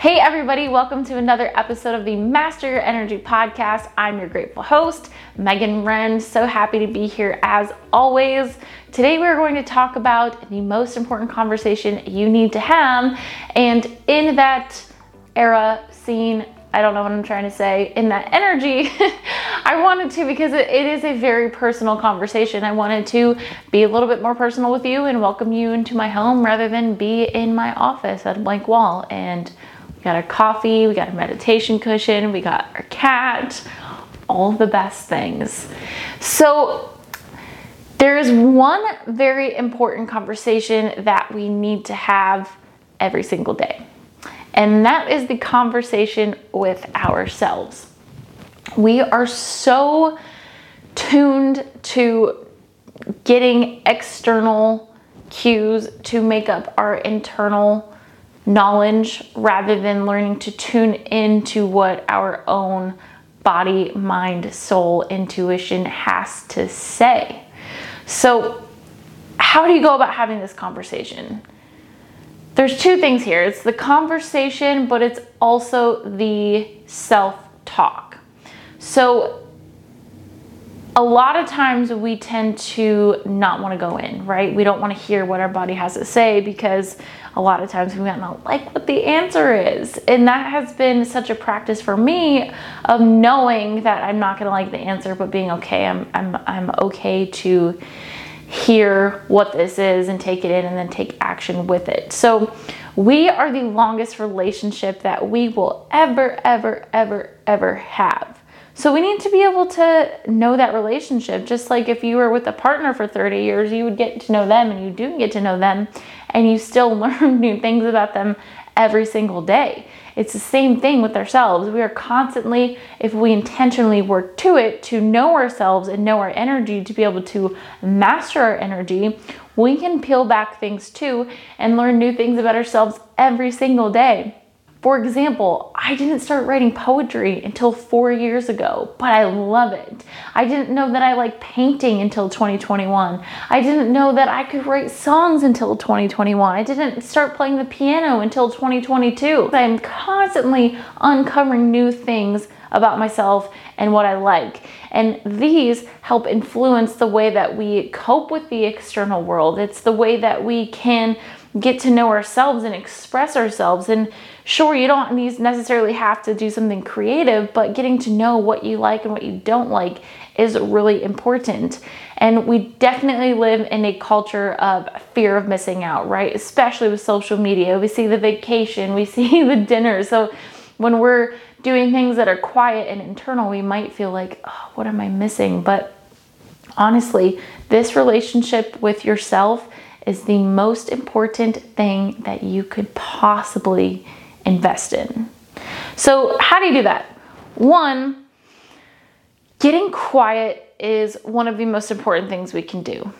Hey, everybody, welcome to another episode of the Master Your Energy podcast. I'm your grateful host, Megan Wren. So happy to be here as always. Today, we're going to talk about the most important conversation you need to have. And in that era, scene, I don't know what I'm trying to say, in that energy, I wanted to because it, it is a very personal conversation. I wanted to be a little bit more personal with you and welcome you into my home rather than be in my office at a blank wall. And we got our coffee, we got a meditation cushion, we got our cat, all the best things. So, there is one very important conversation that we need to have every single day, and that is the conversation with ourselves. We are so tuned to getting external cues to make up our internal knowledge rather than learning to tune into what our own body, mind, soul, intuition has to say. So, how do you go about having this conversation? There's two things here it's the conversation, but it's also the self talk. So, a lot of times we tend to not want to go in, right? We don't want to hear what our body has to say because a lot of times we might not like what the answer is. And that has been such a practice for me of knowing that I'm not going to like the answer, but being okay. I'm, I'm, I'm okay to hear what this is and take it in and then take action with it. So, we are the longest relationship that we will ever, ever, ever, ever have. So we need to be able to know that relationship. Just like if you were with a partner for 30 years, you would get to know them and you do get to know them and you still learn new things about them every single day. It's the same thing with ourselves. We are constantly, if we intentionally work to it, to know ourselves and know our energy, to be able to master our energy, we can peel back things too and learn new things about ourselves every single day. For example, I didn't start writing poetry until four years ago, but I love it. I didn't know that I like painting until 2021. I didn't know that I could write songs until 2021. I didn't start playing the piano until 2022. I'm constantly uncovering new things about myself and what I like. And these help influence the way that we cope with the external world. It's the way that we can get to know ourselves and express ourselves. And sure, you don't necessarily have to do something creative, but getting to know what you like and what you don't like is really important. And we definitely live in a culture of fear of missing out, right? Especially with social media. We see the vacation, we see the dinner. So when we're doing things that are quiet and internal, we might feel like, oh, what am I missing? But honestly, this relationship with yourself is the most important thing that you could possibly invest in. So, how do you do that? One, getting quiet is one of the most important things we can do.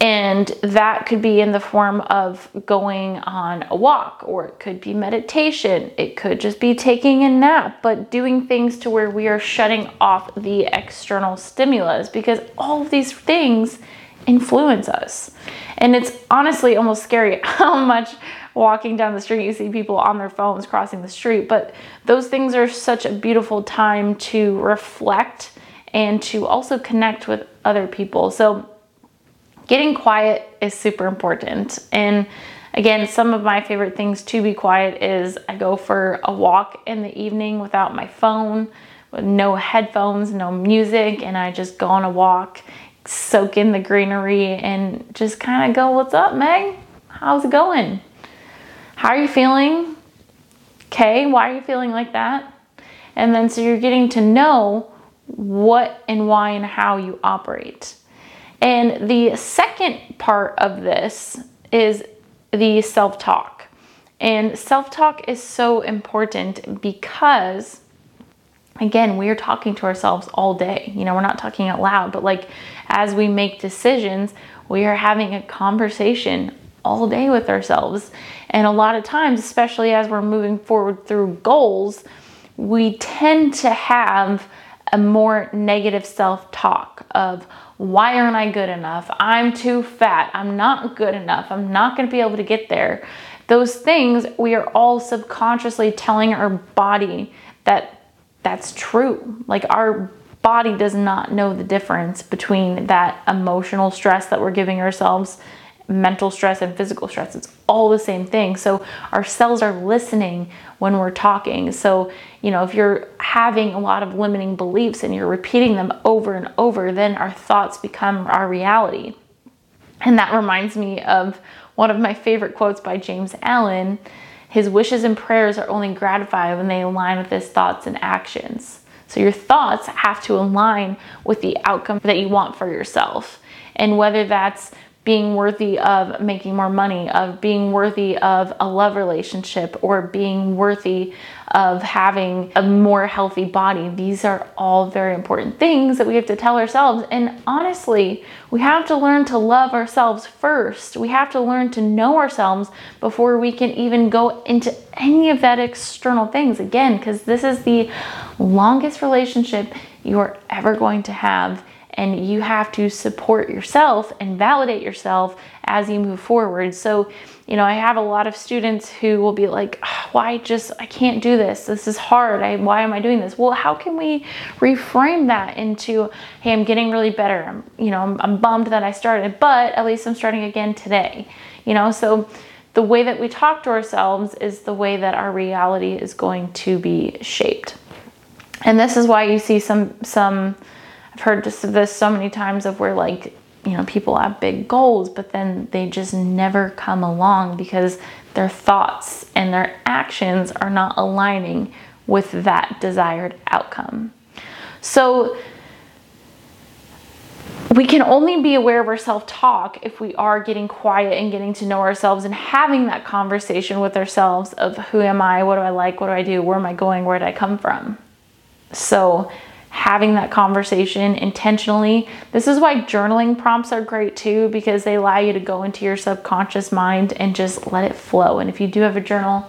And that could be in the form of going on a walk, or it could be meditation. It could just be taking a nap, but doing things to where we are shutting off the external stimulus because all of these things influence us. And it's honestly almost scary how much walking down the street you see people on their phones crossing the street. But those things are such a beautiful time to reflect and to also connect with other people. So getting quiet is super important. And again, some of my favorite things to be quiet is I go for a walk in the evening without my phone, with no headphones, no music, and I just go on a walk soak in the greenery and just kind of go, What's up, Meg? How's it going? How are you feeling? Okay, why are you feeling like that? And then so you're getting to know what and why and how you operate. And the second part of this is the self talk. And self talk is so important because again, we are talking to ourselves all day. You know, we're not talking out loud, but like as we make decisions, we are having a conversation all day with ourselves. And a lot of times, especially as we're moving forward through goals, we tend to have a more negative self talk of why aren't I good enough? I'm too fat. I'm not good enough. I'm not going to be able to get there those things we are all subconsciously telling our body that that's true. Like our body does not know the difference between that emotional stress that we're giving ourselves, mental stress, and physical stress. It's all the same thing. So our cells are listening when we're talking. So, you know, if you're having a lot of limiting beliefs and you're repeating them over and over, then our thoughts become our reality. And that reminds me of one of my favorite quotes by James Allen. His wishes and prayers are only gratified when they align with his thoughts and actions. So your thoughts have to align with the outcome that you want for yourself. And whether that's being worthy of making more money, of being worthy of a love relationship, or being worthy of having a more healthy body. These are all very important things that we have to tell ourselves. And honestly, we have to learn to love ourselves first. We have to learn to know ourselves before we can even go into any of that external things. Again, because this is the longest relationship you are ever going to have and you have to support yourself and validate yourself as you move forward. So, you know, I have a lot of students who will be like, oh, why just, I can't do this. This is hard. I, why am I doing this? Well, how can we reframe that into, hey, I'm getting really better. I'm, you know, I'm, I'm bummed that I started, but at least I'm starting again today. You know, so the way that we talk to ourselves is the way that our reality is going to be shaped. And this is why you see some, some, heard this, this so many times of where like, you know, people have big goals, but then they just never come along because their thoughts and their actions are not aligning with that desired outcome. So we can only be aware of our self talk if we are getting quiet and getting to know ourselves and having that conversation with ourselves of who am I, what do I like, what do I do, where am I going, where did I come from. So having that conversation intentionally. This is why journaling prompts are great too, because they allow you to go into your subconscious mind and just let it flow. And if you do have a journal,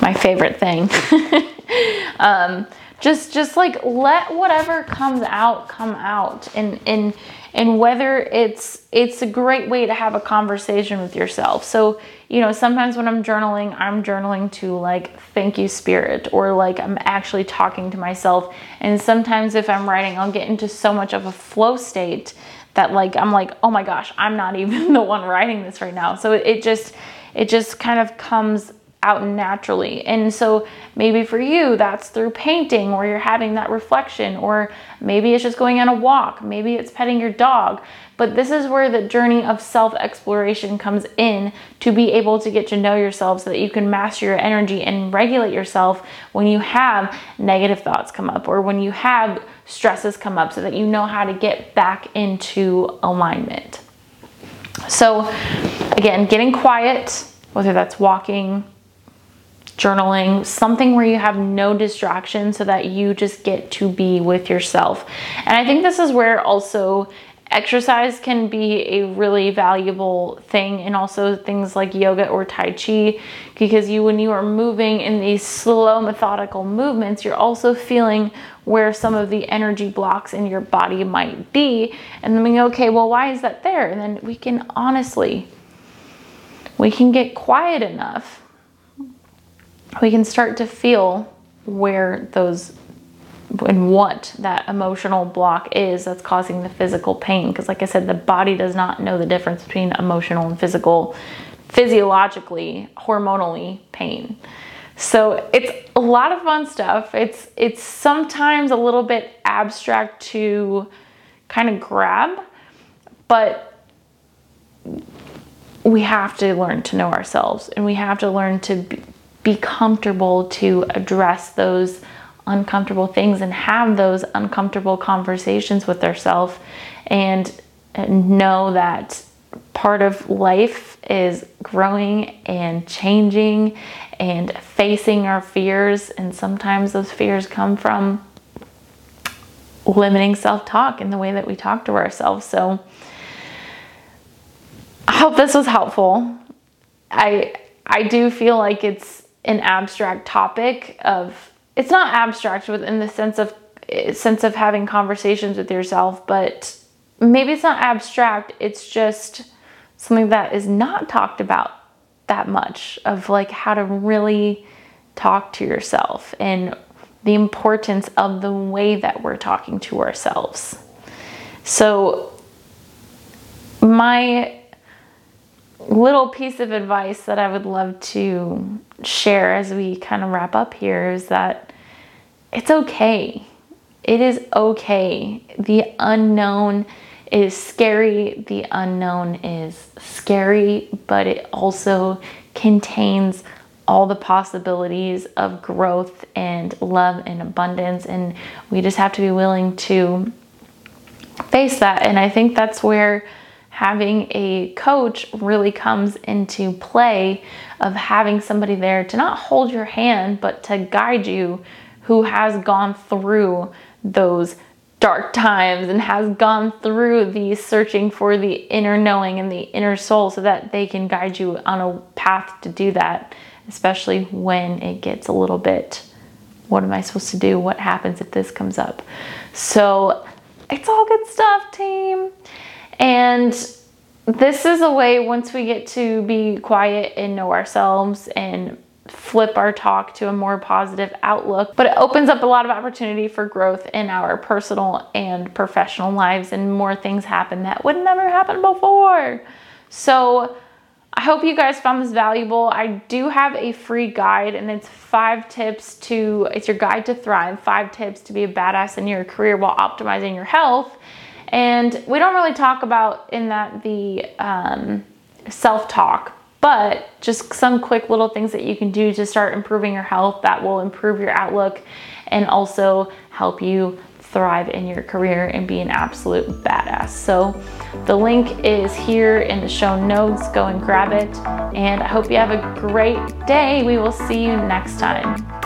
my favorite thing. um, just just like let whatever comes out come out and and and whether it's it's a great way to have a conversation with yourself. So you know sometimes when i'm journaling i'm journaling to like thank you spirit or like i'm actually talking to myself. And sometimes if i'm writing i'll get into so much of a flow state that like i'm like oh my gosh i'm not even the one writing this right now. So it just it just kind of comes out naturally. And so maybe for you, that's through painting where you're having that reflection, or maybe it's just going on a walk, maybe it's petting your dog. But this is where the journey of self exploration comes in to be able to get to know yourself so that you can master your energy and regulate yourself when you have negative thoughts come up or when you have stresses come up so that you know how to get back into alignment. So, again, getting quiet, whether that's walking, journaling, something where you have no distraction so that you just get to be with yourself. And I think this is where also exercise can be a really valuable thing and also things like yoga or tai chi because you when you are moving in these slow methodical movements you're also feeling where some of the energy blocks in your body might be and then we go okay well why is that there and then we can honestly we can get quiet enough we can start to feel where those and what that emotional block is that's causing the physical pain. Because, like I said, the body does not know the difference between emotional and physical, physiologically, hormonally pain. So it's a lot of fun stuff. It's it's sometimes a little bit abstract to kind of grab, but we have to learn to know ourselves and we have to learn to be, be comfortable to address those uncomfortable things and have those uncomfortable conversations with ourselves and know that part of life is growing and changing and facing our fears. And sometimes those fears come from limiting self-talk in the way that we talk to ourselves. So i hope this was helpful. I i do feel like it's an abstract topic of it's not abstract within the sense of sense of having conversations with yourself, but maybe it's not abstract, it's just something that is not talked about that much of like how to really talk to yourself and the importance of the way that we're talking to ourselves. So, my little piece of advice that I would love to share as we kind of wrap up here is that it's okay. It is okay. The unknown is scary. The unknown is scary, but it also contains all the possibilities of growth and love and abundance. And we just have to be willing to face that. And I think that's where having a coach really comes into play of having somebody there to not hold your hand, but to guide you who has gone through those dark times and has gone through the searching for the inner knowing and the inner soul so that they can guide you on a path to do that, especially when it gets a little bit what am I supposed to do? What happens if this comes up? So it's all good stuff, team. And this is a way once we get to be quiet and know ourselves and flip our talk to a more positive outlook, but it opens up a lot of opportunity for growth in our personal and professional lives, and more things happen that would never happen before. So, I hope you guys found this valuable. I do have a free guide, and it's five tips to it's your guide to thrive, five tips to be a badass in your career while optimizing your health. And we don't really talk about in that the um, self talk, but just some quick little things that you can do to start improving your health that will improve your outlook and also help you thrive in your career and be an absolute badass. So, the link is here in the show notes. Go and grab it. And I hope you have a great day. We will see you next time.